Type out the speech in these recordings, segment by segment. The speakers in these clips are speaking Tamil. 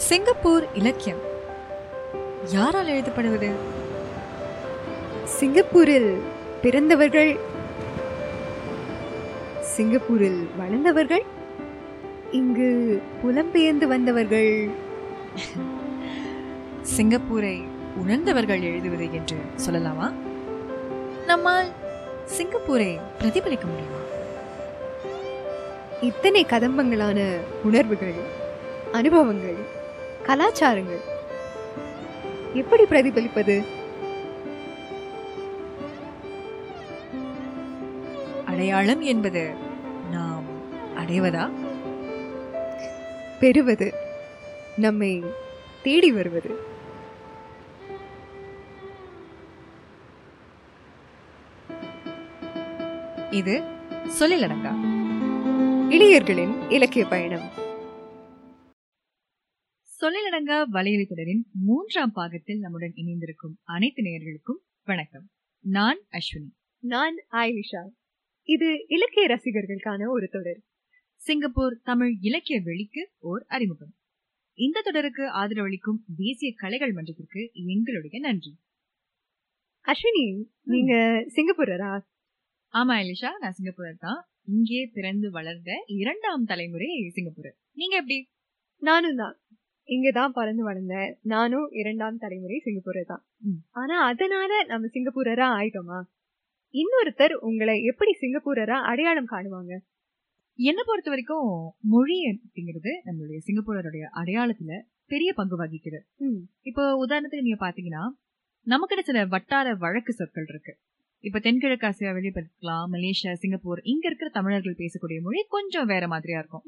சிங்கப்பூர் இலக்கியம். யாரால் எழுதப்படுவது? சிங்கப்பூரில் பிறந்தவர்கள்? சிங்கப்பூரில் வளர்ந்தவர்கள்? இங்கு புலம்பெயர்ந்து வந்தவர்கள்? சிங்கப்பூரை உணர்ந்தவர்கள் எழுதுவது என்று சொல்லலாமா? நம்மால் சிங்கப்பூரை பிரதிபலிக்க முடியுமா? இத்தனை கதம்பங்களான உணர்வுகள் அனுபவங்கள் கலாச்சாரங்கள். எப்படி பிரதிபலிப்பது? அடையாளம் என்பது நாம் அடைவதா? பெறுவது நம்மை தேடி வருவது. இது சொல்லிலடங்கா. இளையர்களின் இலக்கிய பயணம். சொல்லிலடங்கா வலையொலி தொடரின் மூன்றாம் பாகத்தில் நம்முடன் இணைந்திருக்கும் அனைத்து நேயர்களுக்கும் வணக்கம். நான் அஸ்வினி. நான் ஆயிஷா. இது இலக்கிய ரசிகர்களுக்கான ஒரு தொடர். சிங்கப்பூர் தமிழ் இலக்கிய வெளிக்கு ஓர் அறிமுகம். இந்த தொடருக்கு ஆதரவளிக்கும் தேசிய கலைகள் மன்றத்திற்கு எங்களுடைய நன்றி. அஸ்வினி நீங்க சிங்கப்பூரரா? ஆமா எலிஷா நான் சிங்கப்பூரர் தான். இங்கே பிறந்து வளர்ந்த இரண்டாம் தலைமுறை சிங்கப்பூர் நீங்க எப்படி? நானும் தான். இங்கதான் பிறந்து வளர்ந்தேன். நானும் இரண்டாம் தலைமுறை சிங்கப்பூரர் தான். ஆனா அதனால நம்ம சிங்கப்பூரரா ஆயிட்டோமா? இன்னொருத்தர் உங்களை எப்படி சிங்கப்பூரரா அடையாளம் காணுவாங்க? என்ன பொறுத்த வரைக்கும் மொழி அப்படிங்கிறது நம்மளுடைய சிங்கப்பூரருடைய அடையாளத்துல பெரிய பங்கு வகிக்குது. இப்போ உதாரணத்துக்கு நீங்க பாத்தீங்கன்னா நமக்கிட்ட சில வட்டார வழக்கு சொற்கள் இருக்கு. இப்ப தென்கிழக்கு ஆசியா வெளிப்படுத்தலாம் மலேசியா சிங்கப்பூர் இங்க இருக்கிற தமிழர்கள் பேசக்கூடிய மொழி கொஞ்சம் வேற மாதிரியா இருக்கும்.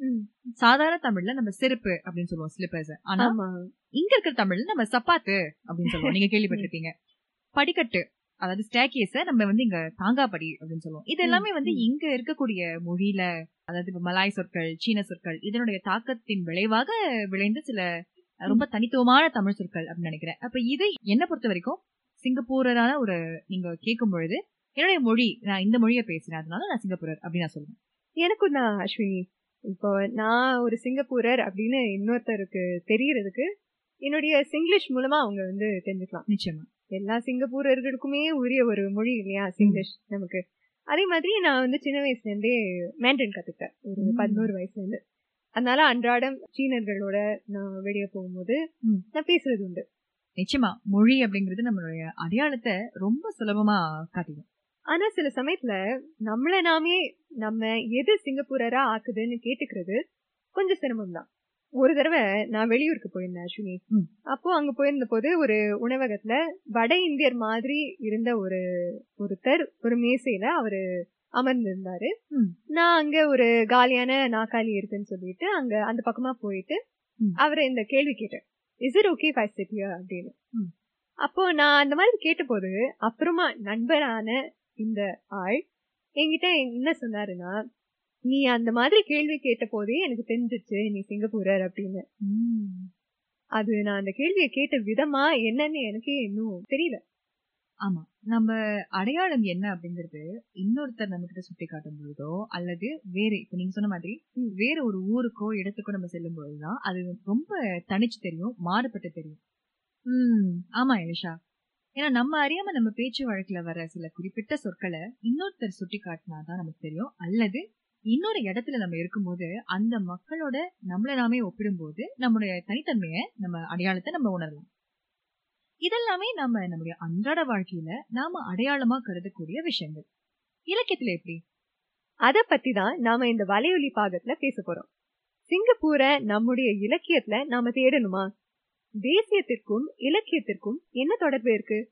சாதாரண தமிழ்ல நம்ம செருப்பு அப்படின்னு சொல்லுவோம் ஸ்லிப்பர்ஸ் ஆனா இங்க இருக்கிற தமிழ்ல நம்ம சப்பாத்து அப்படின்னு சொல்லுவோம். நீங்க கேள்விப்பட்டிருப்பீங்க. படிக்கட்டு அதாவது ஸ்டேக்கேஸ நம்ம வந்து இங்க தாங்காப்படி அப்படின்னு சொல்லுவோம். இது எல்லாமே வந்து. இங்க இருக்கக்கூடிய மொழியில அதாவது மலாய் சொற்கள் சீன சொற்கள் இதனுடைய தாக்கத்தின் விளைவாக விளைந்த சில ரொம்ப தனித்துவமான தமிழ் சொற்கள் அப்படின்னு நினைக்கிறேன். அப்ப இது என்ன பொறுத்த வரைக்கும் சிங்கப்பூரரான ஒரு நீங்க கேட்கும் பொழுது என்னுடைய மொழி நான் இந்த மொழியை பேசுறேன் அதனால நான் சிங்கப்பூரர் அப்படின்னு நான் சொல்லுவேன். எனக்கும் தான் அஸ்வினி. இப்போ நான் ஒரு சிங்கப்பூரர் அப்படின்னு இன்னொருத்தருக்கு தெரியறதுக்கு என்னுடைய சிங்கிலீஷ் மூலமா அவங்க வந்து தெரிஞ்சுக்கலாம். நிச்சயமா. எல்லா சிங்கப்பூரர்களுக்குமே உரிய ஒரு மொழி இல்லையா சிங்கிலீஷ் நமக்கு. அதே மாதிரி நான் வந்து சின்ன வயசுல இருந்தே மேண்டன் கத்துக்கிட்டேன். ஒரு. பதினோரு வயசுல இருந்து அதனால அன்றாடம் சீனர்களோட நான் வெளியே போகும்போது. நான் பேசுறது உண்டு. நிச்சயமா மொழி அப்படிங்கிறது நம்மளுடைய அடையாளத்தை ரொம்ப சுலபமா காட்டிடும் ஆனா சில சமயத்துல நம்மள நாமே நம்ம எது சிங்கப்பூரரா ஆக்குதுன்னு கேட்டுக்கிறது கொஞ்சம் சிரமம் தான் ஒரு தடவை நான் வெளியூருக்கு போயிருந்தேன் அஸ்வினி. அப்போ அங்க போயிருந்த போது ஒரு உணவகத்துல வட இந்தியர் மாதிரி இருந்த ஒரு ஒருத்தர் ஒரு மேசையில அவரு அமர்ந்திருந்தாரு. நான் அங்க ஒரு காலியான நாக்காளி இருக்குன்னு சொல்லிட்டு அங்க அந்த பக்கமா போயிட்டு. அவரை இந்த கேள்வி கேட்டேன் is it okay five sit அப்படின்னு. ம். அப்போ நான் அந்த மாதிரி கேட்டபோது அப்புறமா நண்பரான இந்த ஆள் என்கிட்ட என்ன சொன்னாருன்னா நீ அந்த மாதிரி கேள்வி கேட்ட போதே எனக்கு தெரிஞ்சிச்சு நீ சிங்கப்பூரர் அப்படின்னு. அது நான் அந்த கேள்வியை கேட்ட விதமா என்னன்னு எனக்கே இன்னும் தெரியல. ஆமா. நம்ம அடையாளம் என்ன அப்படிங்கிறது இன்னொருத்தர் நம்ம கிட்ட சுட்டி காட்டும் பொழுதோ அல்லது வேற இப்ப நீங்க சொன்ன மாதிரி ம். வேற ஒரு ஊருக்கோ இடத்துக்கோ நம்ம செல்லும் பொழுதுதான் அது ரொம்ப தனிச்சு தெரியும் மாறுபட்டு தெரியும். உம் ஆமா எலிஷா. ஏன்னா நம்ம அறியாம நம்ம பேச்சு வழக்குல வர சில குறிப்பிட்ட சொற்களை இன்னொருத்தர் சுட்டி காட்டினாதான் நமக்கு தெரியும். அல்லது இன்னொரு இடத்துல நம்ம இருக்கும்போது அந்த மக்களோட நம்மள நாமே ஒப்பிடும்போது நம்மளுடைய தனித்தன்மைய நம்ம அடையாளத்தை நம்ம உணரலாம். இதெல்லாமே நம்ம நம்முடைய அன்றாட வாழ்க்கையில நாம அடையாளமா கருதக்கூடிய விஷயங்கள். இலக்கியத்துல எப்படி? அத பத்தி தான் நாம இந்த வலையொலி பாகத்துல பேச போறோம். சிங்கப்பூரை நம்முடைய இலக்கியத்துல நாம தேடணுமா? தேசியத்திற்கும் இலக்கியத்திற்கும் என்ன தொடர்பு இருக்கு?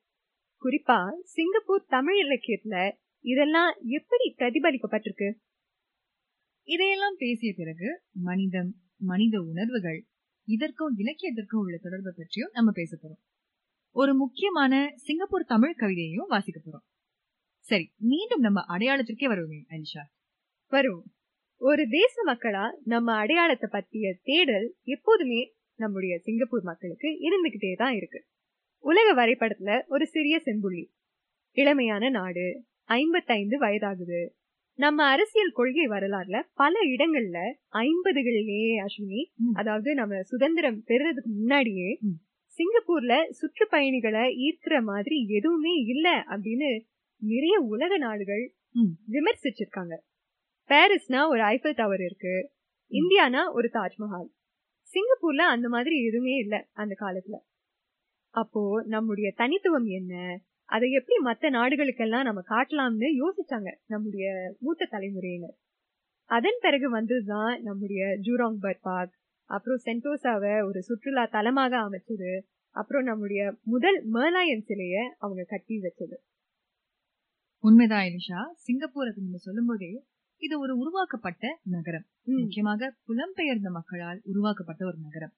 குறிப்பா சிங்கப்பூர் தமிழ் இலக்கியத்துல இதெல்லாம் எப்படி பிரதிபலிக்கப்பட்டிருக்கு? இதையெல்லாம் பேசிய பிறகு மனிதம் மனித உணர்வுகள் இதற்கும் இலக்கியத்திற்கும் உள்ள தொடர்பை பற்றியும் நம்ம பேச போறோம். ஒரு முக்கியமான சிங்கப்பூர் தமிழ் கவிதையையும் வாசிக்க போறோம். சரி மீண்டும் நம்ம அடையாளத்திற்கே வருவோமே அனிஷா. வரும். ஒரு தேச மக்களா நம்ம அடையாளத்தை பத்திய தேடல் எப்போதுமே நம்முடைய சிங்கப்பூர் மக்களுக்கு இருந்துகிட்டே தான் இருக்கு. உலக வரைபடத்துல ஒரு சிறிய செம்புள்ளி. இளமையான நாடு ஐம்பத்தைந்து வயதாகுது. நம்ம அரசியல் கொள்கை வரலாறுல பல இடங்கள்ல ஐம்பதுகளிலேயே அஸ்வினி. அதாவது நம்ம சுதந்திரம் பெறுறதுக்கு முன்னாடியே. சிங்கப்பூர்ல சுற்றுப்பயணிகளை ஈர்க்கிற மாதிரி எதுவுமே இல்ல அப்படின்னு நிறைய உலக நாடுகள். விமர்சிச்சிருக்காங்க. பாரிஸ்னா ஒரு ஐஃபில் டவர் இருக்கு. இந்தியானா ஒரு தாஜ்மஹால். சிங்கப்பூர்ல அந்த மாதிரி எதுவுமே இல்ல அந்த காலத்துல. அப்போ நம்முடைய தனித்துவம் என்ன? அதை எப்படி மத்த நாடுகளுக்கெல்லாம் நம்ம காட்டலாம்னு யோசிச்சாங்க நம்முடைய மூத்த தலைமுறையினர். அதன் பிறகு வந்ததுதான் நம்முடைய ஜூராங் பர்ட் பார்க் அப்புறம் சென்டோசாவை ஒரு சுற்றுலா தலமாக அமைச்சது. அப்புறம் நம்முடைய முதல் மேலாயன் சிலைய அவங்க கட்டி வச்சது. உண்மைதான் எலிஷா சிங்கப்பூரை நம்ம சொல்லும்போதே இது ஒரு உருவாக்கப்பட்ட நகரம். முக்கியமாக புலம்பெயர்ந்த மக்களால் உருவாக்கப்பட்ட ஒரு நகரம்.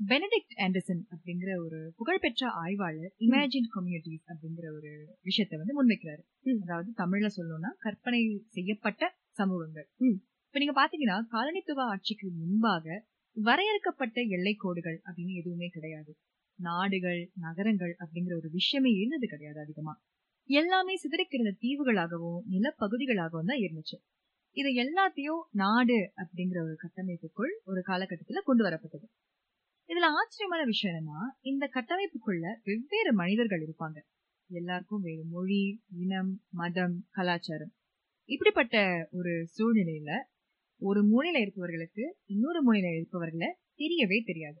பெனடிக்ட் ஆண்டர்சன் அப்படிங்கிற ஒரு புகழ்பெற்ற ஆய்வாளர் இமேஜின் கம்யூனிட்டிஸ் அப்படிங்கிற ஒரு விஷயத்தை வந்து முன்வைக்கிறாரு. அதாவது தமிழ்ல சொல்லணும்னா கற்பனை செய்யப்பட்ட சமூகங்கள். இப்ப நீங்க பாத்தீங்கன்னா காலனித்துவ ஆட்சிக்கு முன்பாக வரையறுக்கப்பட்ட எல்லை கோடுகள் அப்படின்னு எதுவுமே கிடையாது. நாடுகள் நகரங்கள் அப்படிங்கிற ஒரு விஷயமே இருந்தது கிடையாது அதிகமா. எல்லாமே சிதறிக்கிருந்த தீவுகளாகவும் நிலப்பகுதிகளாகவும் தான் இருந்துச்சு. இது எல்லாத்தையும் நாடு அப்படிங்கிற ஒரு கட்டமைப்புக்குள் ஒரு காலகட்டத்துல கொண்டு வரப்பட்டது. இதுல ஆச்சரியமான விஷயம் என்னன்னா இந்த கட்டமைப்புக்குள்ள வெவ்வேறு மனிதர்கள் இருப்பாங்க. எல்லாருக்கும் வேறு மொழி இனம் மதம் கலாச்சாரம். இப்படிப்பட்ட ஒரு சூழ்நிலையில ஒரு மூலையில இருப்பவர்களுக்கு இன்னொரு மூலையில இருப்பவர்களை தெரியவே தெரியாது.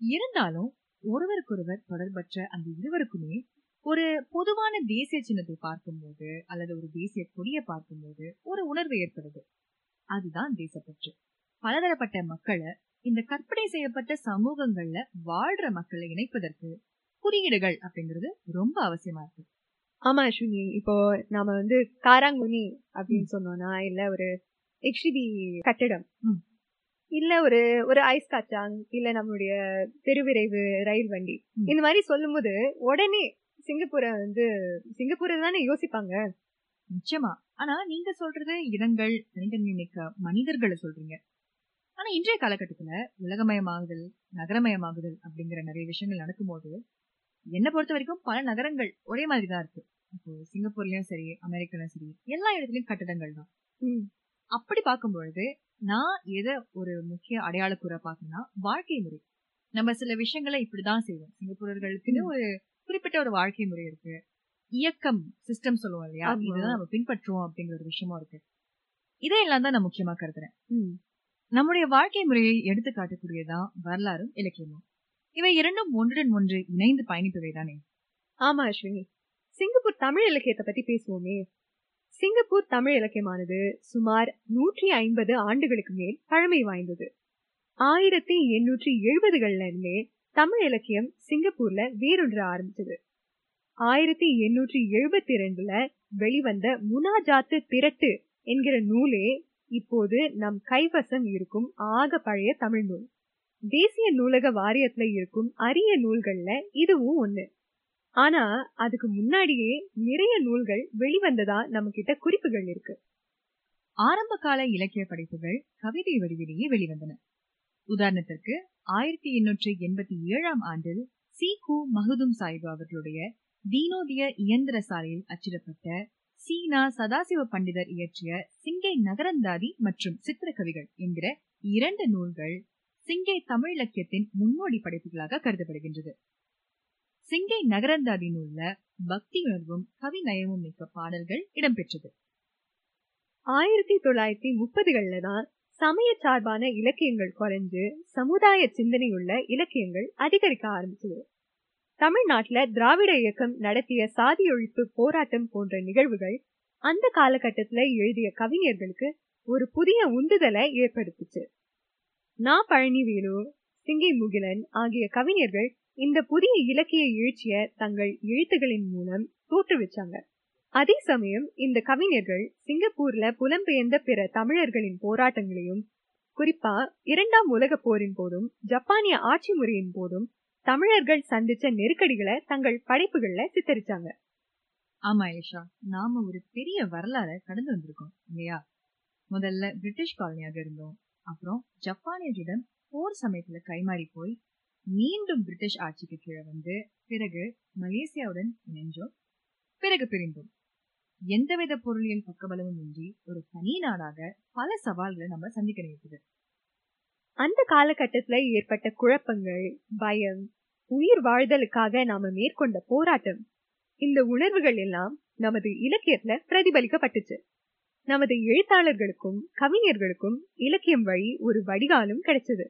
இருந்தாலும் ஒருவருக்கொருவர் தொடர்பற்ற அந்த இருவருக்குமே ஒரு பொதுவான தேசிய சின்னத்தை பார்க்கும்போது அல்லது ஒரு தேசிய கொடியை பார்க்கும்போது ஒரு உணர்வு ஏற்படுது. அதுதான் தேசப்பற்று. பலதரப்பட்ட மக்களை இந்த கற்பனை செய்யப்பட்ட சமூகங்கள்ல வாழ்ற மக்களை இணைப்பதற்கு குறியீடுகள் அப்படிங்கிறது ரொம்ப அவசியமா இருக்கு. ஆமா அஸ்வினி. இப்போ நாம வந்து காராங்குனி அப்படின்னு சொன்னோம்னா இல்ல ஒரு எக்ஷிபி கட்டிடம். இல்ல ஒரு ஒரு ஐஸ் காச்சாங் இல்ல நம்மளுடைய பெருவிரைவு ரயில் வண்டி. இந்த மாதிரி சொல்லும்போது உடனே சிங்கப்பூரை வந்து சிங்கப்பூரை தானே யோசிப்பாங்க? நிச்சயமா. ஆனா நீங்க சொல்றது இடங்கள் மிக்க மனிதர்களை சொல்றீங்க. ஆனா இன்றைய காலகட்டத்துல உலகமயமாகுதல் நகரமயமாகுதல் அப்படிங்கிற நிறைய விஷயங்கள் நடக்கும்போது என்னை பொறுத்த வரைக்கும் பல நகரங்கள் ஒரே மாதிரி தான் இருக்கு. இப்போ சிங்கப்பூர்லயும் சரி அமெரிக்காலயும் சரி எல்லா இடத்துலயும் கட்டடங்கள் தான். அப்படி பார்க்கும்பொழுது நான் எதை ஒரு முக்கிய அடையாள கூற பாக்கணும்னா வாழ்க்கை முறை. நம்ம சில விஷயங்களை இப்படிதான் செய்வோம். சிங்கப்பூரர்களுக்குன்னு ஒரு குறிப்பிட்ட ஒரு வாழ்க்கை முறை இருக்கு. இயக்கம் சிஸ்டம் சொல்லுவோம் இல்லையா. இதுதான் நம்ம பின்பற்றுவோம் அப்படிங்கிற ஒரு விஷயமும் இருக்கு. இதையெல்லாம் தான் நான் முக்கியமா கருதுறேன். நம்முடைய வாழ்க்கை முறையை எடுத்து காட்டக்கூடியதான் வரலாறும் இலக்கியமும். இவை இரண்டும் ஒன்றுடன் ஒன்று இணைந்து பயணிப்பவை தானே ஆமா அஸ்வினி. சிங்கப்பூர் தமிழ் இலக்கியத்தை பத்தி பேசுவோமே. சிங்கப்பூர் தமிழ் இலக்கியமானது சுமார் நூற்றி ஐம்பது ஆண்டுகளுக்கு மேல் பழமை வாய்ந்தது. ஆயிரத்தி எண்ணூற்றி எழுபதுகள்ல இருந்தே தமிழ் இலக்கியம் சிங்கப்பூர்ல வேரொன்று ஆரம்பிச்சது. ஆயிரத்தி எண்ணூற்றி எழுபத்தி ரெண்டுல வெளிவந்த முனாஜாத்து திரட்டு என்கிற நூலே இப்போது நம் கைவசம் இருக்கும் ஆக பழைய தமிழ் நூல். தேசிய நூலக வாரியத்துல இருக்கும் அரிய நூல்கள்ல இதுவும் ஒண்ணு. ஆனா அதுக்கு முன்னாடியே நிறைய நூல்கள் வெளிவந்ததா நம்ம கிட்ட குறிப்புகள் இருக்கு. ஆரம்ப கால இலக்கிய படைப்புகள் கவிதை வடிவிலேயே வெளிவந்தன. உதாரணத்திற்கு ஆயிரத்தி எண்ணூற்றி எண்பத்தி ஏழாம் ஆண்டில் சி. கு. மஹதும் சாஹிப் அவர்களுடைய தீனோதிய இயந்திர சாலையில் அச்சிடப்பட்ட சீனா சதாசிவ பண்டிதர் இயற்றிய சிங்கை நகரந்தாதி மற்றும் சித்திரக்கவிகள் என்கிற இரண்டு நூல்கள் சிங்கை தமிழ் இலக்கியத்தின் முன்னோடி படைப்புகளாக கருதப்படுகின்றது. சிங்கை நகரந்தாதி உள்ள பக்தி உணர்வும் கவி நயமும் மிக்க பாடல்கள் இடம்பெற்றது. ஆயிரத்தி தொள்ளாயிரத்தி முப்பதுகள்ல தான் சமய சார்பான இலக்கியங்கள் குறைஞ்சு சமுதாய சிந்தனையுள்ள இலக்கியங்கள் அதிகரிக்க ஆரம்பிச்சது. தமிழ்நாட்டுல திராவிட இயக்கம் நடத்திய சாதி ஒழிப்பு போராட்டம் போன்ற நிகழ்வுகள் அந்த காலகட்டத்துல எழுதிய கவிஞர்களுக்கு ஒரு புதிய உந்துதலை ஏற்படுத்துச்சு. நா பழனிவேலு சிங்கை முகிலன் ஆகிய கவிஞர்கள் இந்த புதிய இலக்கிய எழுச்சிய தங்கள் எழுத்துகளின் மூலம் தோற்றுவிச்சாங்க அதே சமயம் இந்த கவிஞர்கள் சிங்கப்பூர்ல புலம்பெயர்ந்த பிற தமிழர்களின் போராட்டங்களையும் குறிப்பா இரண்டாம் உலக போரின் போதும் ஜப்பானிய ஆட்சி முறையின் போதும் தமிழர்கள் சந்திச்ச நெருக்கடிகளை தங்கள் படைப்புகள்ல சித்தரிச்சாங்க. ஆமா ஏஷா நாம ஒரு பெரிய வரலாறை கடந்து வந்திருக்கோம் இல்லையா? முதல்ல பிரிட்டிஷ் காலனியாக இருந்தோம். அப்புறம் ஜப்பானியரிடம் போர் சமயத்துல கைமாறி போய் மீண்டும் பிரிட்டிஷ் ஆட்சிக்கு கீழே வந்து பிறகு மலேசியாவுடன் இணைஞ்சோம். பிறகு பிரிந்தோம். எந்தவித பொருளியல் பக்கபலமும் இன்றி ஒரு தனி நாடாக பல சவால்களை நம்ம சந்திக்க நேர்ந்தது அந்த காலகட்டத்துல ஏற்பட்ட குழப்பங்கள் பயம் உயிர் வாழ்தலுக்காக நாம மேற்கொண்ட போராட்டம் இந்த உணர்வுகள் எல்லாம் நமது இலக்கியத்துல பிரதிபலிக்கப்பட்டுச்சு. நமது எழுத்தாளர்களுக்கும் கவிஞர்களுக்கும் இலக்கியம் வழி ஒரு வடிகாலும் கிடைச்சது.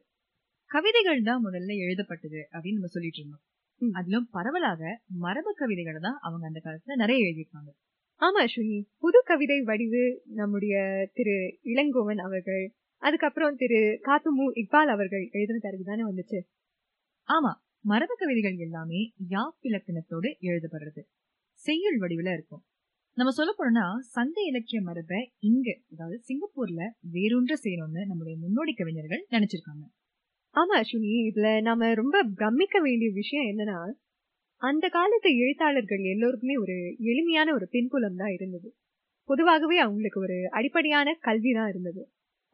கவிதைகள் தான் முதல்ல எழுதப்பட்டது அப்படின்னு நம்ம சொல்லிட்டு இருந்தோம். அதிலும் பரவலாக மரபு கவிதைகளை தான் அவங்க அந்த காலத்துல நிறைய எழுதியிருப்பாங்க ஆமா அஸ்வினி. புது கவிதை வடிவு நம்முடைய திரு இளங்கோவன் அவர்கள் அதுக்கப்புறம் திரு காத்துமு இக்பால் அவர்கள் எழுதின பிறகு தானே வந்துச்சு? ஆமா மரபு கவிதைகள் எல்லாமே யாப்பிலக்கணத்தோடு எழுதப்படுறது. செய்யுள் வடிவுல இருக்கும். நம்ம சொல்ல போனோம்னா சங்க இலக்கிய மரபை இங்க அதாவது சிங்கப்பூர்ல வேரூன்ற செய்யணும்னு நம்முடைய முன்னோடி கவிஞர்கள் நினைச்சிருக்காங்க. ஆமா அஸ்வினி. இதுல நாம ரொம்ப பிரமிக்க வேண்டிய விஷயம் என்னன்னா அந்த காலத்து எழுத்தாளர்கள் எல்லோருக்குமே ஒரு எளிமையான ஒரு பின்புலம் தான் இருந்தது. பொதுவாகவே அவங்களுக்கு ஒரு அடிப்படையான கல்வி தான் இருந்தது.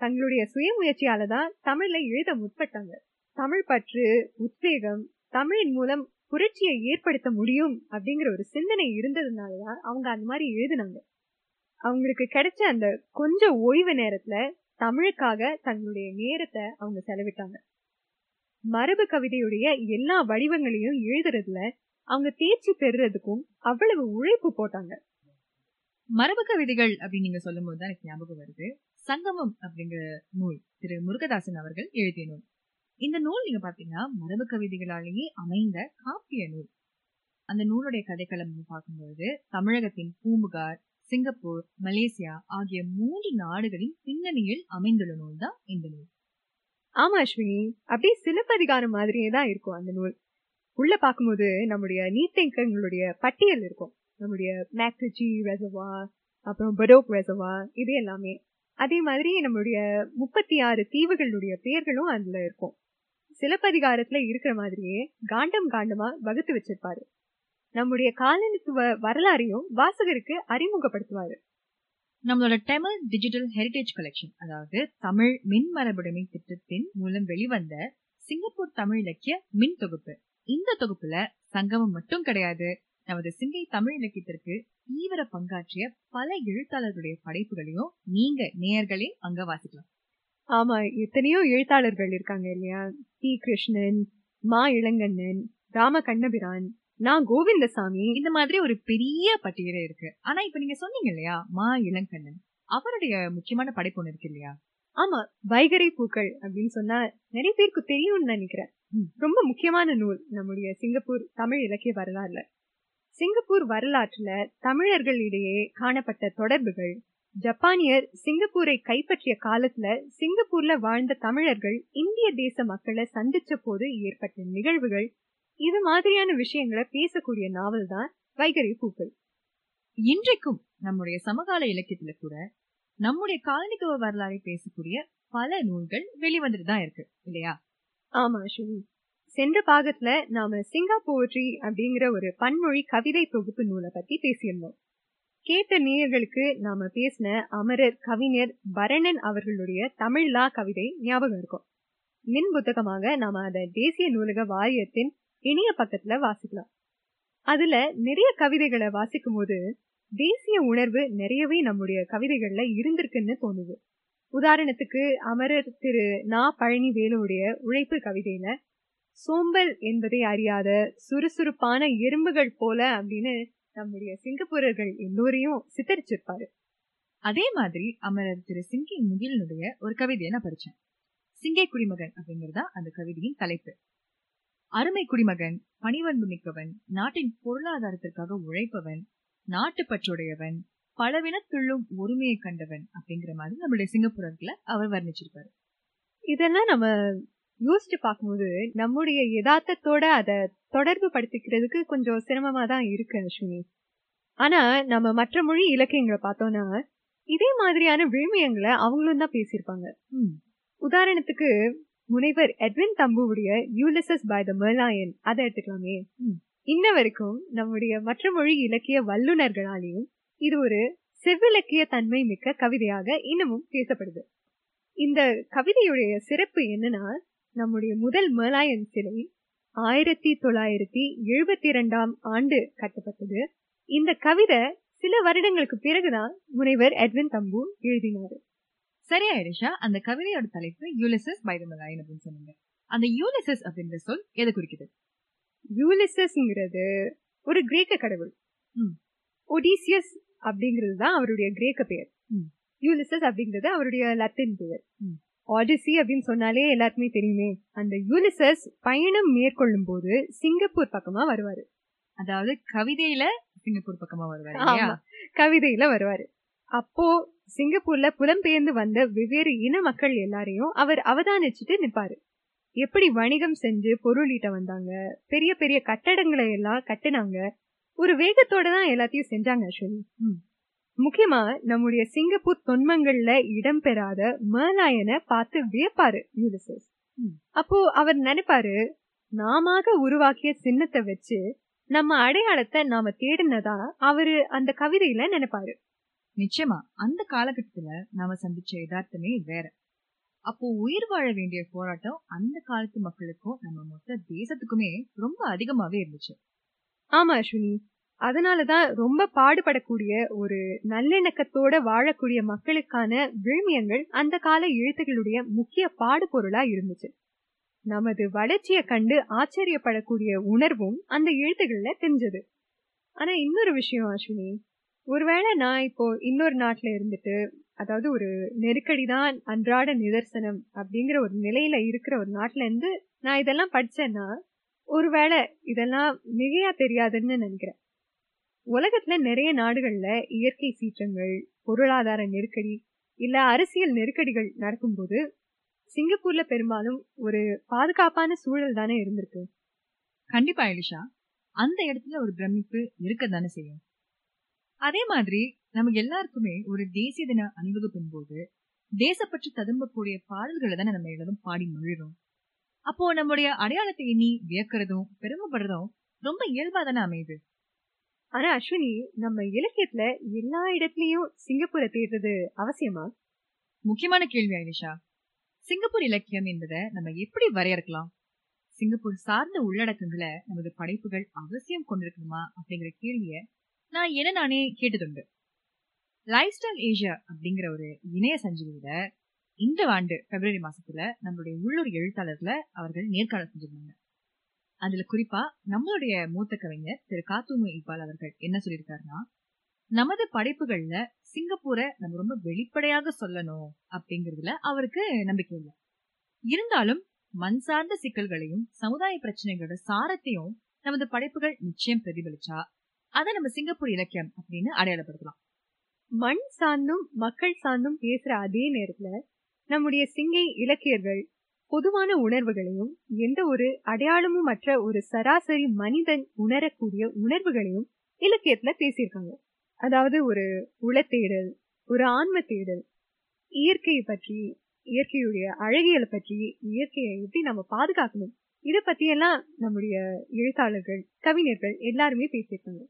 தங்களுடைய சுயமுயற்சியால தான் தமிழ்ல எழுத முற்பட்டாங்க. தமிழ் பற்று உத்வேகம் தமிழின் மூலம் புரட்சியை ஏற்படுத்த முடியும் அப்படிங்கிற ஒரு சிந்தனை இருந்ததுனாலதான் அவங்க அந்த மாதிரி எழுதினாங்க. அவங்களுக்கு கிடைச்ச அந்த கொஞ்சம் ஓய்வு நேரத்துல தமிழுக்காக தங்களுடைய நேரத்தை அவங்க செலவிட்டாங்க. மரபு கவிதையுடைய எல்லா வடிவங்களையும் எழுதுறதுல அவங்க தேர்ச்சி பெறுறதுக்கும் அவ்வளவு உழைப்பு போட்டாங்க. மரபு கவிதைகள் அப்படின்னு நீங்க சொல்லும் போது தான் எனக்கு ஞாபகம் வருது. சங்கமம் அப்படிங்கிற நூல் திரு முருகதாசன் அவர்கள் எழுதிய நூல். இந்த நூல் நீங்க பாத்தீங்கன்னா மரபு கவிதைகளாலேயே அமைந்த காப்பிய நூல். அந்த நூலுடைய கதைக்களம் பார்க்கும்பொழுது தமிழகத்தின் பூம்புகார் சிங்கப்பூர் மலேசியா ஆகிய மூன்று நாடுகளின் பின்னணியில் அமைந்துள்ள நூல் தான் இந்த நூல். ஆமா அஸ்வினி. அப்படியே சிலப்பதிகாரம் மாதிரியே தான் இருக்கும் அந்த நூல். உள்ள பார்க்கும்போது நம்முடைய நீர்த்தேக்கங்களுடைய பட்டியல் இருக்கும். நம்முடைய மேக்ரிஜி ரெசவா அப்புறம் படோக் ரெசவா இது எல்லாமே. அதே மாதிரி நம்மளுடைய முப்பத்தி ஆறு தீவுகளுடைய பெயர்களும் அதுல இருக்கும். சிலப்பதிகாரத்துல இருக்கிற மாதிரியே காண்டம் காண்டமா வகுத்து வச்சிருப்பாரு. நம்முடைய காலனித்துவ வரலாறையும் வாசகருக்கு அறிமுகப்படுத்துவாரு. நம்மளோட தமிழ் டிஜிட்டல் ஹெரிடேஜ் கலெக்ஷன் அதாவது தமிழ் மின் மரபுடைமை திட்டத்தின் மூலம் வெளிவந்த சிங்கப்பூர் தமிழ் இலக்கிய மின் தொகுப்பு. இந்த தொகுப்புல சங்கமம் மட்டும் கிடையாது. நமது சிங்கை தமிழ் இலக்கியத்திற்கு தீவிர பங்காற்றிய பல எழுத்தாளர்களுடைய படைப்புகளையும் நீங்க நேயர்களே அங்க வாசிக்கலாம். ஆமா எத்தனையோ எழுத்தாளர்கள் இருக்காங்க இல்லையா? டி கிருஷ்ணன் மா. இளங்கண்ணன் ராம கண்ணபிரான் நான் கோவிந்தசாமி இந்த மாதிரி ஒரு பெரிய பட்டியலே இருக்கு. ஆனா இப்ப நீங்க சொன்னீங்க இல்லையா? மா இளங்கண்ணன். அவருடைய முக்கியமான படைப்பு ஒண்ணு இருக்கு இல்லையா? ஆமா வைகரை பூக்கள் அப்படின்னு சொன்னா நிறைய பேருக்கு தெரியும்னு நினைக்கிறேன். ரொம்ப முக்கியமான நூல் நம்முடைய சிங்கப்பூர் தமிழ் இலக்கிய வரலாறுல. சிங்கப்பூர் வரலாற்றுல தமிழர்களிடையே காணப்பட்ட தொடர்புகள் ஜப்பானியர் சிங்கப்பூரை கைப்பற்றிய காலத்துல சிங்கப்பூர்ல வாழ்ந்த தமிழர்கள் இந்திய தேச மக்களை சந்திச்ச போது ஏற்பட்ட நிகழ்வுகள் இது மாதிரியான விஷயங்களை பேசக்கூடிய நாவல் தான் வைகரை பூக்கள். இன்றைக்கும் நம்முடைய சமகால இலக்கியத்துல கூட நம்முடைய காலனித்துவ வரலாறை பேசக்கூடிய பல நூல்கள் வெளிவந்துட்டு தான் இருக்கு இல்லையா? ஆமா அஸ்வினி. சென்ற பாகத்துல நாம சிங்கா போட்ரி அப்படிங்கிற ஒரு பன்மொழி கவிதை தொகுப்பு நூலை பத்தி பேசியிருந்தோம். கேட்ட நேயர்களுக்கு நாம பேசின அமரர் கவிஞர் பரணன் அவர்களுடைய தமிழ்லா கவிதை ஞாபகம் இருக்கும். மின் புத்தகமாக நாம அதை தேசிய நூலக வாரியத்தின் இணைய பக்கத்துல வாசிக்கலாம். அதுல நிறைய கவிதைகளை வாசிக்கும் போது தேசிய உணர்வு நிறையவே நம்முடைய கவிதைகள்ல இருந்திருக்குன்னு தோணுது. உதாரணத்துக்கு அமரர் திரு நா பழனிவேலுடைய உழைப்பு கவிதையில சோம்பல் என்பதை அறியாத சுறுசுறுப்பான எறும்புகள் போல அப்படின்னு நம்முடைய சிங்கப்பூரர்கள் எல்லோரையும் சித்தரிச்சிருப்பாரு. அதே மாதிரி அமரர் திரு சிங்கி முகிலனுடைய ஒரு கவிதையை நான் படிச்சேன். சிங்கை குடிமகன் அப்படிங்கறதா அந்த கவிதையின் தலைப்பு. அருமை குடிமகன் பணிவன்பு மிக்கவன் நாட்டின் பொருளாதாரத்திற்காக உழைப்பவன் நாட்டுப்பற்றுடையவன் பலவினத்துள்ளும் ஒருமையை கண்டவன் அப்படிங்கிற மாதிரி நம்மளுடைய சிங்கப்பூரர்களை அவர் வர்ணிச்சிருப்பாரு. இதெல்லாம் நம்ம யோசிச்சு பார்க்கும்போது நம்முடைய யதார்த்தத்தோட அதை தொடர்பு படுத்திக்கிறதுக்கு கொஞ்சம் சிரமமா தான் இருக்கு அஸ்வினி. ஆனா நம்ம மற்ற மொழி இலக்கியங்களை பார்த்தோம்னா இதே மாதிரியான விழுமியங்களை அவங்களும் தான் பேசியிருப்பாங்க. உதாரணத்துக்கு முனைவர் எட்வின் தம்புவுடைய யூலிசஸ் பை த மெர்லாயன் அதை எடுத்துக்கலாமே. இன்ன வரைக்கும் நம்முடைய மற்ற மொழி இலக்கிய வல்லுநர்களாலேயும் இது ஒரு செவ்விலக்கிய தன்மை மிக்க கவிதையாக இன்னமும் பேசப்படுது. இந்த கவிதையுடைய சிறப்பு என்னன்னா நம்முடைய முதல் மேலாயன் சிலை ஆயிரத்தி தொள்ளாயிரத்தி எழுபத்தி இரண்டாம் ஆண்டு கட்டப்பட்டது. இந்த கவிதை சில வருடங்களுக்கு பிறகுதான் முனைவர் எட்வின் தம்பு எழுதினாரு. சரியா எலிஷா அந்த கவிதையோட தலைப்பு யூலிசஸ் பை த மலாயன் அப்படின்னு சொன்னீங்க. அந்த யூலிசஸ் அப்படின்ற சொல் எதை குறிக்குது? யூலிசஸ்ங்கிறது ஒரு கிரேக்க கடவுள். ஒடிசியஸ் அப்படிங்கிறது தான் அவருடைய கிரேக்க பெயர். யூலிசஸ் அப்படிங்கிறது அவருடைய லத்தின் பெயர். ஆடிசி அப்படின்னு சொன்னாலே எல்லாருக்குமே தெரியுமே. அந்த யூலிசஸ் பயணம் மேற்கொள்ளும் போது சிங்கப்பூர் பக்கமா வருவாரு. அதாவது கவிதையில சிங்கப்பூர் பக்கமா வருவாரு. கவிதையில வருவாரு. அப்போ சிங்கப்பூர்ல புலம்பெயர்ந்து வந்த வெவ்வேறு இன மக்கள் எல்லாரையும் அவர் அவதானிச்சுட்டு நிப்பாரு எப்படி வணிகம் செஞ்சு பொருளீட்ட வந்தாங்க பெரிய பெரிய கட்டடங்களை எல்லாம் கட்டுனாங்க ஒரு வேகத்தோட தான் எல்லாத்தையும் செஞ்சாங்க அஸ்வினி. முக்கியமா நம்முடைய சிங்கப்பூர் தொன்மங்கள்ல இடம்பெறாத மேலாயனை பார்த்து வியப்பாரு யூலிசஸ் ம். அப்போ அவர் நினைப்பாரு நாமாக உருவாக்கிய சின்னத்தை வச்சு நம்ம அடையாளத்தை நாம தேடினதா அவரு அந்த கவிதையில நினைப்பாரு நிச்சயமா அந்த காலகட்டத்துல நாம சந்திச்ச யதார்த்தமே வேற. அப்போ உயிர் வாழ வேண்டிய போராட்டம் அந்த காலத்து மக்களுக்கும் நம்ம மொத்த தேசத்துக்குமே ரொம்ப அதிகமாவே இருந்துச்சு. ஆமா அஸ்வினி. அதனாலதான் ரொம்ப பாடுபடக்கூடிய ஒரு நல்லிணக்கத்தோட வாழக்கூடிய மக்களுக்கான விழுமியங்கள் அந்த கால எழுத்துக்களுடைய முக்கிய பாடுபொருளா இருந்துச்சு. நமது வளர்ச்சியை கண்டு ஆச்சரியப்படக்கூடிய உணர்வும் அந்த எழுத்துக்கள்ல தெரிஞ்சது. ஆனா இன்னொரு விஷயம் அஸ்வினி. ஒருவேளை நான் இப்போ இன்னொரு நாட்டுல இருந்துட்டு அதாவது ஒரு நெருக்கடி தான் அன்றாட நிதர்சனம் அப்படிங்கிற ஒரு நிலையில இருக்கிற ஒரு நாட்டுல இருந்து நான் இதெல்லாம் படிச்சேன்னா ஒருவேளை இதெல்லாம் மிகையா தெரியாதுன்னு நினைக்கிறேன். உலகத்துல நிறைய நாடுகள்ல இயற்கை சீற்றங்கள் பொருளாதார நெருக்கடி இல்ல அரசியல் நெருக்கடிகள் நடக்கும்போது சிங்கப்பூர்ல பெரும்பாலும் ஒரு பாதுகாப்பான சூழல் தானே இருந்திருக்கு. கண்டிப்பா எலிஷா. அந்த இடத்துல ஒரு பிரமிப்பு இருக்க தானே செய்யும். அதே மாதிரி நமக்கு எல்லாருக்குமே ஒரு தேசிய தின அணிவகுப்பின் போது தேசப்பற்று ததும்பக்கூடிய பாடல்களை தானே நம்ம எல்லாரும் பாடி மொழிறோம் அப்போ நம்முடைய அடையாளத்தை எண்ணி வியக்கிறதும் பெருமைப்படுறதும் ரொம்ப இயல்பா தானே அமையுது. ஆனா அஸ்வினி நம்ம இலக்கியத்துல எல்லா இடத்துலயும் சிங்கப்பூரை தேடுறது அவசியமா? முக்கியமான கேள்வி ஐனிஷா சிங்கப்பூர் இலக்கியம் என்பதை நம்ம எப்படி வரையறுக்கலாம்? சிங்கப்பூர் சார்ந்த உள்ளடக்கங்களை நமது படைப்புகள் அவசியம் கொண்டிருக்கணுமா அப்படிங்கிற கேள்விய நான் என்ன நானே கேட்டதுண்டு. லைஃப் ஸ்டைல் ஏஷியா அப்படிங்கிற ஒரு இணைய சஞ்சிகையில இந்த ஆண்டு பிப்ரவரி மாசத்துல நம்மளுடைய உள்ளூர் எழுத்தாளர்களை அவர்கள் நேர்காணல் செஞ்சிருந்தாங்க. அதுல குறிப்பா நம்மளுடைய மூத்த கவிஞர் திரு காத்தூமு இக்பால் அவர்கள் என்ன சொல்லியிருக்காருன்னா நமது படைப்புகள்ல சிங்கப்பூரை நம்ம ரொம்ப வெளிப்படையாக சொல்லணும் அப்படிங்கறதுல அவருக்கு நம்பிக்கை இல்லை. இருந்தாலும் மண் சார்ந்த சிக்கல்களையும் சமுதாய பிரச்சனைகளோட சாரத்தையும் நமது படைப்புகள் நிச்சயம் பிரதிபலிச்சா அதை நம்ம சிங்கப்பூர் இலக்கியம் அப்படின்னு அடையாளப்படுத்தலாம். மண் சார்ந்தும் மக்கள் சார்ந்தும் பேசுற அதே நேரத்துல நம்முடைய சிங்கை இலக்கியர்கள் பொதுவான உணர்வுகளையும் எந்த ஒரு அடையாளமும் மற்ற ஒரு சராசரி மனிதன் உணரக்கூடிய உணர்வுகளையும் இலக்கியத்துல பேசியிருக்காங்க. அதாவது ஒரு உளத்தேடல் ஒரு ஆன்ம தேடல் இயற்கையை பற்றி இயற்கையுடைய அழகியலை பற்றி இயற்கையை எப்படி நம்ம பாதுகாக்கணும் இதை பத்தியெல்லாம் நம்முடைய எழுத்தாளர்கள் கவிஞர்கள் எல்லாருமே பேசியிருக்காங்க.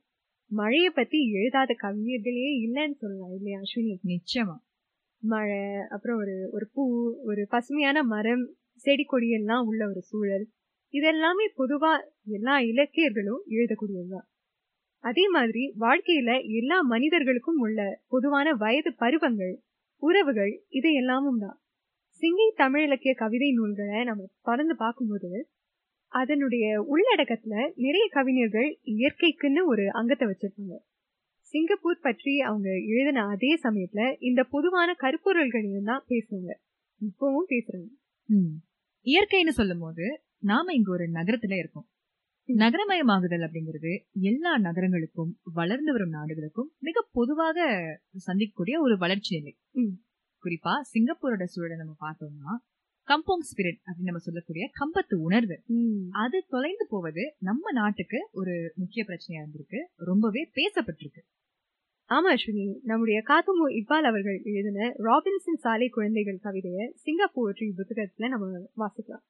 மழையை பத்தி எழுதாத கவிஞர்களே இல்லைன்னு சொல்லலாம் இல்லையா அஸ்வினி? நிச்சயமா. மழை அப்புறம் ஒரு ஒரு பூ ஒரு பசுமையான மரம் செடி கொடியெல்லாம் உள்ள ஒரு சூழல். இதெல்லாமே பொதுவா எல்லா இலக்கியர்களும் எழுதக்கூடியதுதான். அதே மாதிரி வாழ்க்கையில எல்லா மனிதர்களுக்கும் உள்ள பொதுவான வயது பருவங்கள் உறவுகள் இது எல்லாமும் தான் சிங்கை தமிழ் இலக்கிய கவிதை நூல்களை நம்ம தொடர்ந்து பார்க்கும்போது அதனுடைய உள்ளடக்கத்துல நிறைய கவிஞர்கள் இயற்கைக்குன்னு ஒரு அங்கத்தை வச்சிருப்பாங்க சிங்கப்பூர் பற்றி அவங்க எழுதின அதே சமயத்துல இந்த பொதுவான கருப்பொருள்களையும் தான் பேசுவாங்க. இப்பவும் பேசுறாங்க. இயற்கைன்னு சொல்லும் போது நாம இங்க ஒரு நகரத்துல இருக்கோம். நகரமயமாகுதல் அப்படிங்கிறது எல்லா நகரங்களுக்கும் வளர்ந்து வரும் நாடுகளுக்கும் மிக பொதுவாக சந்திக்கக்கூடிய ஒரு வளர்ச்சி நிலை. குறிப்பா சிங்கப்பூரோட சூழலை நம்ம பார்த்தோம்னா கம்போங் ஸ்பிரிட் அப்படின்னு நம்ம சொல்லக்கூடிய கம்பத்து உணர்வு. அது தொலைந்து போவது நம்ம நாட்டுக்கு ஒரு முக்கிய பிரச்சனையா இருந்திருக்கு. ரொம்பவே பேசப்பட்டிருக்கு. ஆமா அஸ்வினி. நம்முடைய காத்துமு இக்பால் அவர்கள் எழுதின ராபின்சன் சாலை குழந்தைகள் கவிதைய சிங்கப்பூர் புத்தகத்துல நம்ம வாசிக்கலாம்.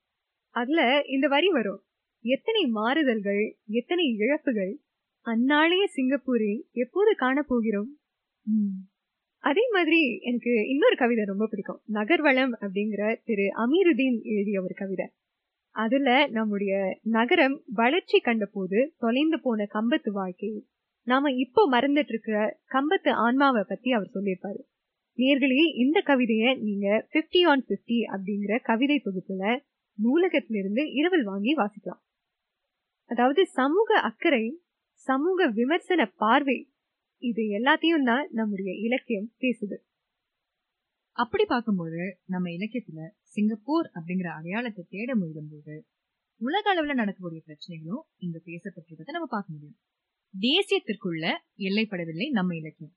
அதுல இந்த வரி வரும். எத்தனை மாறுதல்கள் எத்தனை இழப்புகள் அந்நாளைய சிங்கப்பூரில் எப்போது காணப்போகிறோம்? அதே மாதிரி எனக்கு இன்னொரு கவிதை ரொம்ப பிடிக்கும். நகர்வளம் அப்படிங்கிற திரு அமீருதீன் எழுதிய ஒரு கவிதை. அதுல நம்முடைய நகரம் வளர்ச்சி கண்ட போது தொலைந்து போன கம்பத்து வாழ்க்கை நாம இப்போ மறந்துட்டு இருக்கிற கம்பத்து ஆன்மாவை பத்தி அவர் சொல்லியிருப்பாரு. நேர்களே இந்த கவிதைய நீங்க 50 ஆன் 50 அப்படிங்கிற கவிதை தொகுப்புல நூலகத்திலிருந்து இரவல் வாங்கி வாசிக்கலாம். அதாவது சமூக அக்கறை சமூக விமர்சன பார்வை இது எல்லாத்தையும் தான் நம்முடைய இலக்கியம் பேசுது. அப்படி பார்க்கும்போது நம்ம இலக்கியத்துல சிங்கப்பூர் அப்படிங்கிற அடையாளத்தை தேட முயலும் போது உலக அளவுல நடக்கக்கூடிய பிரச்சனைகளும் இங்க பேசப்பட்டிருக்கிறத நம்ம பார்க்க முடியும். தேசியத்திற்குள்ள எல்லைப்படவில்லை நம்ம இலக்கியம்.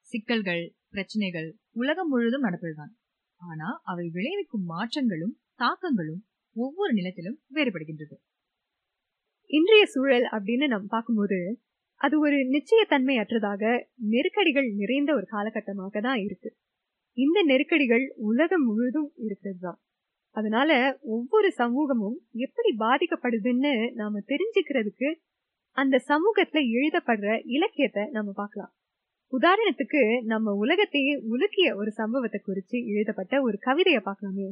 சிக்கல்கள் பிரச்சனைகள் உலகம் முழுவதும் நடப்பதுதான். ஆனா அவை விளைவிக்கும் மாற்றங்களும் தாக்கங்களும் ஒவ்வொரு நிலத்திலும் வேறுபடுகின்றது. இன்றைய சூழல் அப்படின்னு நம்ம பார்க்கும்போது அது ஒரு நிச்சயத்தன்மை அற்றதாக நெருக்கடிகள் நிறைந்த ஒரு காலகட்டமாக தான் இருக்கு. இந்த நெருக்கடிகள் உலகம் முழுதும் இருக்கிறது தான் அதனால ஒவ்வொரு சமூகமும் எப்படி பாதிக்கப்படுதுன்னு நாம தெரிஞ்சுக்கிறதுக்கு அந்த சமூகத்துல எழுதப்படுற இலக்கியத்தை நம்ம பார்க்கலாம். உதாரணத்துக்கு நம்ம உலகத்தையே உலுக்கிய ஒரு சம்பவத்தை குறித்து எழுதப்பட்ட ஒரு கவிதையை பார்க்கலாமே.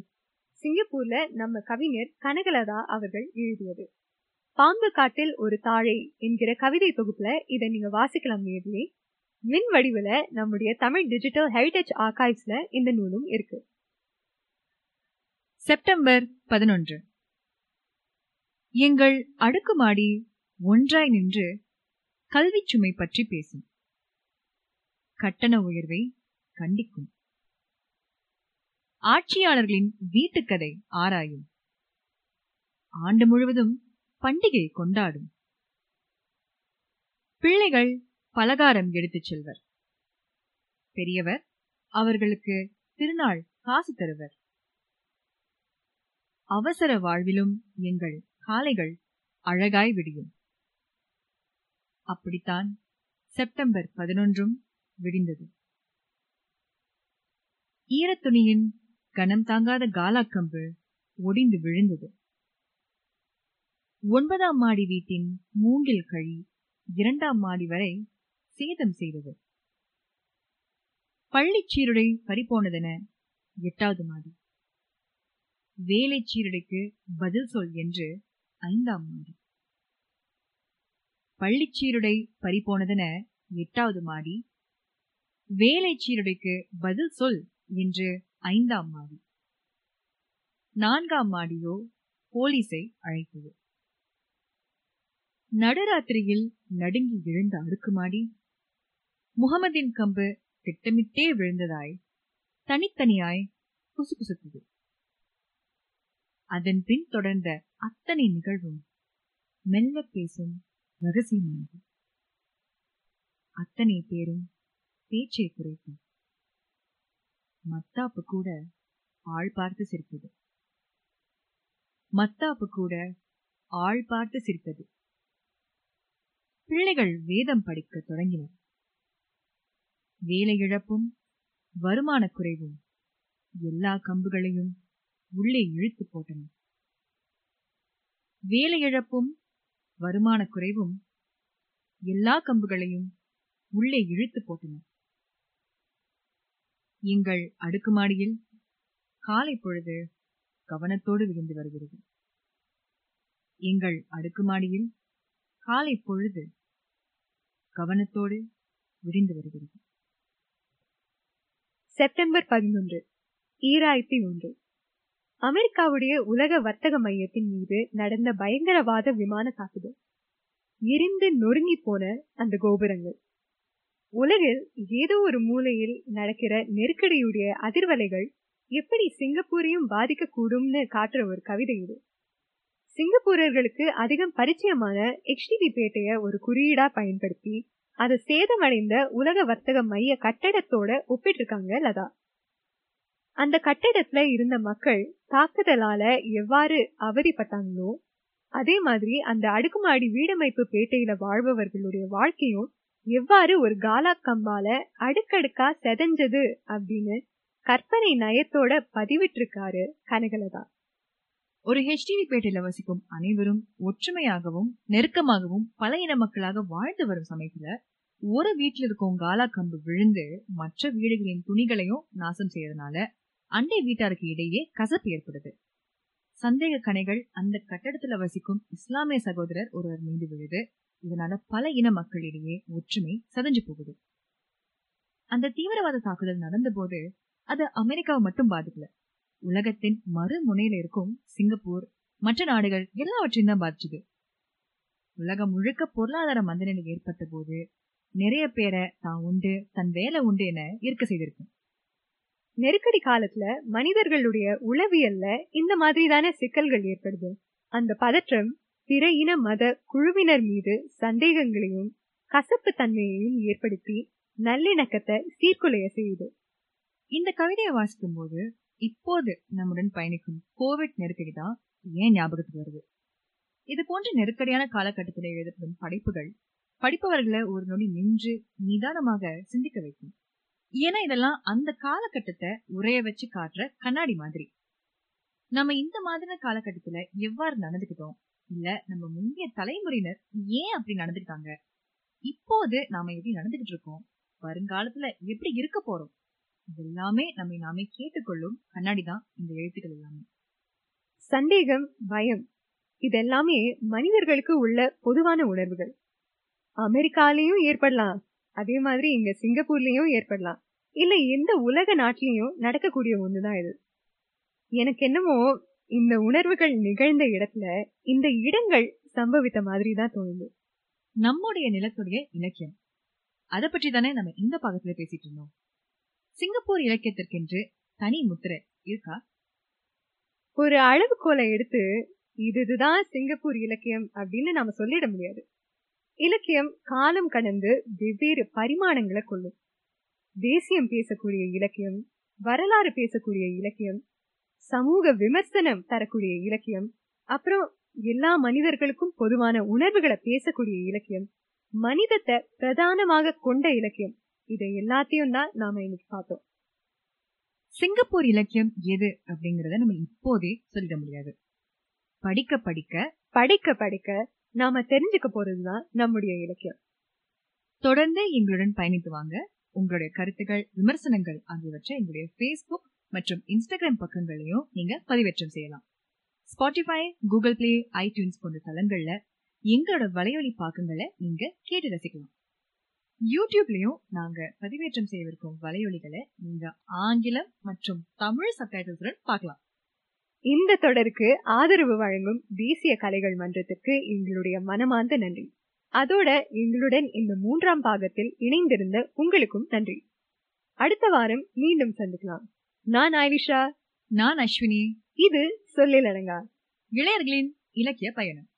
சிங்கப்பூர்ல நம்ம கவிஞர் கனகலதா அவர்கள் எழுதியது. பாம்பு காட்டில் ஒரு தாழை என்கிற கவிதை தொகுப்புல இதை நீங்க வாசிக்கலாம் நேர்களே மின் வடிவுல நம்முடைய தமிழ் டிஜிட்டல் ஹெரிடேஜ் ஆர்கைவ்ஸ்ல இந்த நூலும் இருக்கு. செப்டம்பர் பதினொன்று. எங்கள் அடுக்குமாடி ஒன்றாய் நின்று கல்வி சுமை பற்றி பேசும். கட்டண உயர்வை கண்டிக்கும். ஆட்சியாளர்களின் வீட்டுக்கதை ஆராயும். ஆண்டு முழுவதும் பண்டிகை கொண்டாடும். பிள்ளைகள் பலகாரம் எடுத்துச் செல்வர். பெரியவர் அவர்களுக்கு திருநாள் காசு தருவர். அவசர வாழ்விலும் எங்கள் காலைகள் அழகாய் விடியும். அப்படித்தான் செப்டம்பர் பதினொன்றும் விடிந்தது. ஈரத்துணியின் கனம் தாங்காத காலாக்கம்பு ஒடிந்து விழுந்தது. ஒன்பதாம் மாடி வீட்டின் மூங்கில் கழி இரண்டாம் மாடி வரை சேதம் செய்தது. பள்ளி சீருடை பறிபோனதென எட்டாவது மாடி. வேலை சீருடைக்கு பதில் சொல் என்று ஐந்தாம் மாடி. பள்ளி சீருடை பறிபோனதென எட்டாவது மாடி. வேலை சீருடைக்கு பதில் சொல் என்று ஐந்தாம் மாடி. நான்காம் மாடியோ போலீஸை அழைத்தது. நடுராத்திரியில் நடுங்கி விழுந்த அடுக்குமாடி. முகமதின் கம்பு திட்டமிட்டே விழுந்ததாய் தனித்தனியாய் குசுகுசுத்தது அதன் பின் தொடர்ந்த அத்தனை நிகழ்வும் மெல்ல பேசும் ரகசியமானது. அத்தனை பேரும் பேச்சை குறைக்கும் மத்தாப்பு கூட ஆள் பார்த்து சிரித்தது. மத்தாப்பு கூட ஆள் பார்த்து சிரித்தது. பிள்ளைகள் வேதம் படிக்க தொடங்கினர். வேலை இழப்பும் வருமான குறைவும் எல்லா கம்புகளையும் உள்ளே இழுத்து போட்டன. வேலை இழப்பும் வருமான குறைவும் எல்லா கம்புகளையும் உள்ளே இழுத்து போட்டன. எங்கள் அடுக்குமாடியில் காலை பொழுது கவனத்தோடு விழுந்து வருகிறது. எங்கள் அடுக்குமாடியில் காலை பொழுது கவனத்தோடு விடிந்து வருகிறது. செப்டம்பர் பதினொன்று ஈராயிரத்தி ஒன்று. அமெரிக்காவுடைய உலக வர்த்தக மையத்தின் மீது நடந்த பயங்கரவாத விமான தாக்குதல். எரிந்து நொறுங்கி போன அந்த கோபுரங்கள். உலகில் ஏதோ ஒரு மூலையில் நடக்கிற நெருக்கடியுடைய அதிர்வலைகள் எப்படி சிங்கப்பூரையும் பாதிக்கக்கூடும்னு காட்டுற ஒரு கவிதை இது. சிங்கப்பூரர்களுக்கு அதிகம் பரிச்சயமான எச்டிபி பேட்டைய ஒரு குறியீடா பயன்படுத்தி அதை சேதமடைந்த உலக வர்த்தக மைய கட்டடத்தோட ஒப்பிட்டிருக்காங்க லதா. அந்த கட்டடத்துல இருந்த மக்கள் தாக்குதலால எவ்வாறு அவதிப்பட்டாங்களோ அதே மாதிரி அந்த அடுக்குமாடி வீடமைப்பு பேட்டையில வாழ்பவர்களுடைய வாழ்க்கையும் எவ்வாறு ஒரு காலா கம்பால அடுக்கடுக்கா செதஞ்சது அப்படின்னு கற்பனை நயத்தோட பதிவிட்டிருக்காரு கனகலதா. ஒரு ஹெச்டிவி பேட்டையில வசிக்கும் அனைவரும் ஒற்றுமையாகவும் நெருக்கமாகவும் பல இன மக்களாக வாழ்ந்து வரும் சமயத்துல ஒரு வீட்டில் இருக்கும் காலா கம்பு விழுந்து மற்ற வீடுகளின் துணிகளையும் நாசம் செய்யறதுனால அண்டை வீட்டாருக்கு இடையே கசப்பு ஏற்படுது. சந்தேக கணைகள் அந்த கட்டடத்துல வசிக்கும் இஸ்லாமிய சகோதரர் ஒருவர் மீது விழுது. இதனால பல இன மக்களிடையே ஒற்றுமை சதஞ்சு போகுது. அந்த தீவிரவாத தாக்குதல் நடந்த போது அது அமெரிக்காவை மட்டும் பாதிக்கல. உலகத்தின் மறுமுனையில இருக்கும் சிங்கப்பூர் மற்ற நாடுகள் எல்லாவற்றையும் தான் பாதிச்சுது. உலகம் முழுக்க பொருளாதார மந்தநிலை ஏற்பட்ட போது நிறைய பேரை தான் உண்டு தன் வேலை உண்டு என இருக்க செய்திருக்கும் நெருக்கடி காலத்துல மனிதர்களுடைய உளவியல்ல இந்த மாதிரிதான சிக்கல்கள் ஏற்படுது. அந்த பதற்றம் பிற இன மத குழுவினர் மீது சந்தேகங்களையும் கசப்பு தன்மையையும் ஏற்படுத்தி நல்லிணக்கத்தை சீர்குலைய செய்யுது. இந்த கவிதையை வாசிக்கும் போது இப்போது நம்முடன் பயணிக்கும் கோவிட் நெருக்கடி தான் ஏன் ஞாபகத்துக்கு வருது? இது போன்ற நெருக்கடியான காலகட்டத்தில் எழுதப்படும் படைப்புகள் படிப்பவர்களை ஒரு நொடி நின்று நிதானமாக சிந்திக்க வைக்கும். ஏன்னா இதெல்லாம் அந்த காலகட்டத்தை உரைய வச்சு காட்டுற கண்ணாடி மாதிரி. நம்ம இந்த மாதிரி காலகட்டத்துல எவ்வாறு நடந்துக்கிட்டோம்? இல்ல நம்ம முந்தைய தலைமுறையினர் ஏன் அப்படி நடந்துக்கிட்டாங்க? இப்போது நாம எப்படி நடந்துகிட்டு இருக்கோம்? வருங்காலத்துல எப்படி இருக்க போறோம்? இதெல்லாமே நம்மை நாமே கேட்டுக்கொள்ளும் கண்ணாடி தான் இந்த எழுத்துக்கள் எல்லாமே. சந்தேகம் பயம் இதெல்லாமே மனிதர்களுக்கு உள்ள பொதுவான உணர்வுகள். அமெரிக்காலயும் ஏற்படலாம் அதே மாதிரி இங்க சிங்கப்பூர்லயும் ஏற்படலாம். இல்ல எந்த உலக நாட்டிலையும் நடக்கக்கூடிய ஒண்ணுதான் இது. எனக்கு என்னமோ இந்த உணர்வுகள் நிகழ்ந்த இடத்துல இந்த இடங்கள் சம்பவித்த மாதிரி தான் தோணுது. நம்முடைய நிலத்துடைய இலக்கியம். அதை பற்றி தானே நம்ம இந்த பாகத்துல பேசிட்டு இருந்தோம். சிங்கப்பூர் இலக்கியத்திற்கென்று தனி முத்திரை இருக்கா? ஒரு அளவுகோலை எடுத்து இது இதுதான் சிங்கப்பூர் இலக்கியம் அப்படின்னு நாம சொல்லிட முடியாது. இலக்கியம் காலம் கடந்து வெவ்வேறு பரிமாணங்களை கொள்ளும். தேசியம் பேசக்கூடிய இலக்கியம் வரலாறு பேசக்கூடிய இலக்கியம் சமூக விமர்சனம் தரக்கூடிய இலக்கியம் அப்புறம் எல்லா மனிதர்களுக்கும் பொதுவான உணர்வுகளை பேசக்கூடிய இலக்கியம் மனிதத்தை பிரதானமாக கொண்ட இலக்கியம். இதை எல்லாத்தையும் தான் நாம இன்னைக்கு பார்த்தோம். சிங்கப்பூர் இலக்கியம் எது அப்படிங்கறத நம்ம இப்போதே சொல்லிட முடியாது. படிக்க படிக்க படிக்க படிக்க நாம தெரிஞ்சுக்க போறதுதான் நம்முடைய இலக்கியம். தொடர்ந்து எங்களுடன் பயணித்து வாங்க. உங்களுடைய கருத்துகள் விமர்சனங்கள் ஆகியவற்றை எங்களுடைய ஃபேஸ்புக் மற்றும் இன்ஸ்டாகிராம் பக்கங்களையும் நீங்க பதிவேற்றம் செய்யலாம். ஸ்பாட்டிஃபை கூகுள் பிளே ஐடியூன்ஸ் போன்ற தளங்கள்ல எங்களோட வலையொலி பாக்கங்களை நீங்க கேட்டு ரசிக்கலாம். யூடியூப்லயும் நாங்க பதிவேற்றம் செய்யவிருக்கும் வலையொலிகளை நீங்க ஆங்கிலம் மற்றும் தமிழ் சப்டைட்டில்ஸுடன் பார்க்கலாம். இந்த தொடருக்கு ஆதரவு வழங்கும் தேசிய கலைகள் மன்றத்திற்கு எங்களுடைய மனமார்ந்த நன்றி. அதோட எங்களுடன் இந்த மூன்றாம் பாகத்தில் இணைந்திருந்த உங்களுக்கும் நன்றி. அடுத்த வாரம் மீண்டும் சந்திக்கலாம். நான் ஆயிஷா. நான் அஸ்வினி. இது சொல்லிலடங்கா இளையர்களின் இலக்கிய பயணம்.